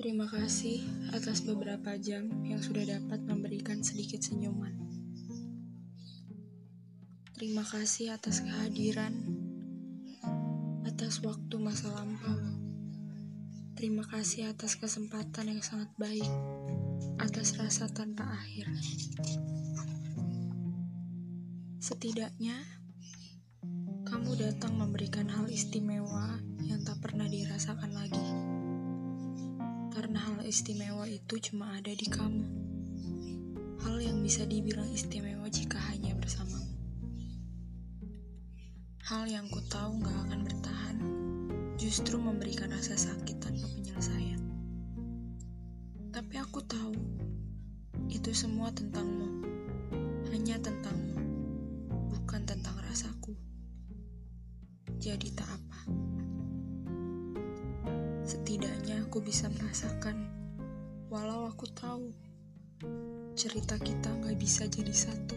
Terima kasih atas beberapa jam yang sudah dapat memberikan sedikit senyuman. Terima kasih atas kehadiran, atas waktu masa lampau. Terima kasih atas kesempatan yang sangat baik, atas rasa tanpa akhir. Setidaknya, kamu datang memberikan hal istimewa Karena hal istimewa itu cuma ada di kamu. Hal yang bisa dibilang istimewa jika hanya bersamamu. Hal yang ku tahu gak akan bertahan, justru memberikan rasa sakit tanpa penyelesaian. Tapi aku tahu, itu semua tentangmu. Hanya tentangmu, bukan tentang rasaku. Jadi tak apa. Aku bisa merasakan, walau aku tahu cerita kita gak bisa jadi satu.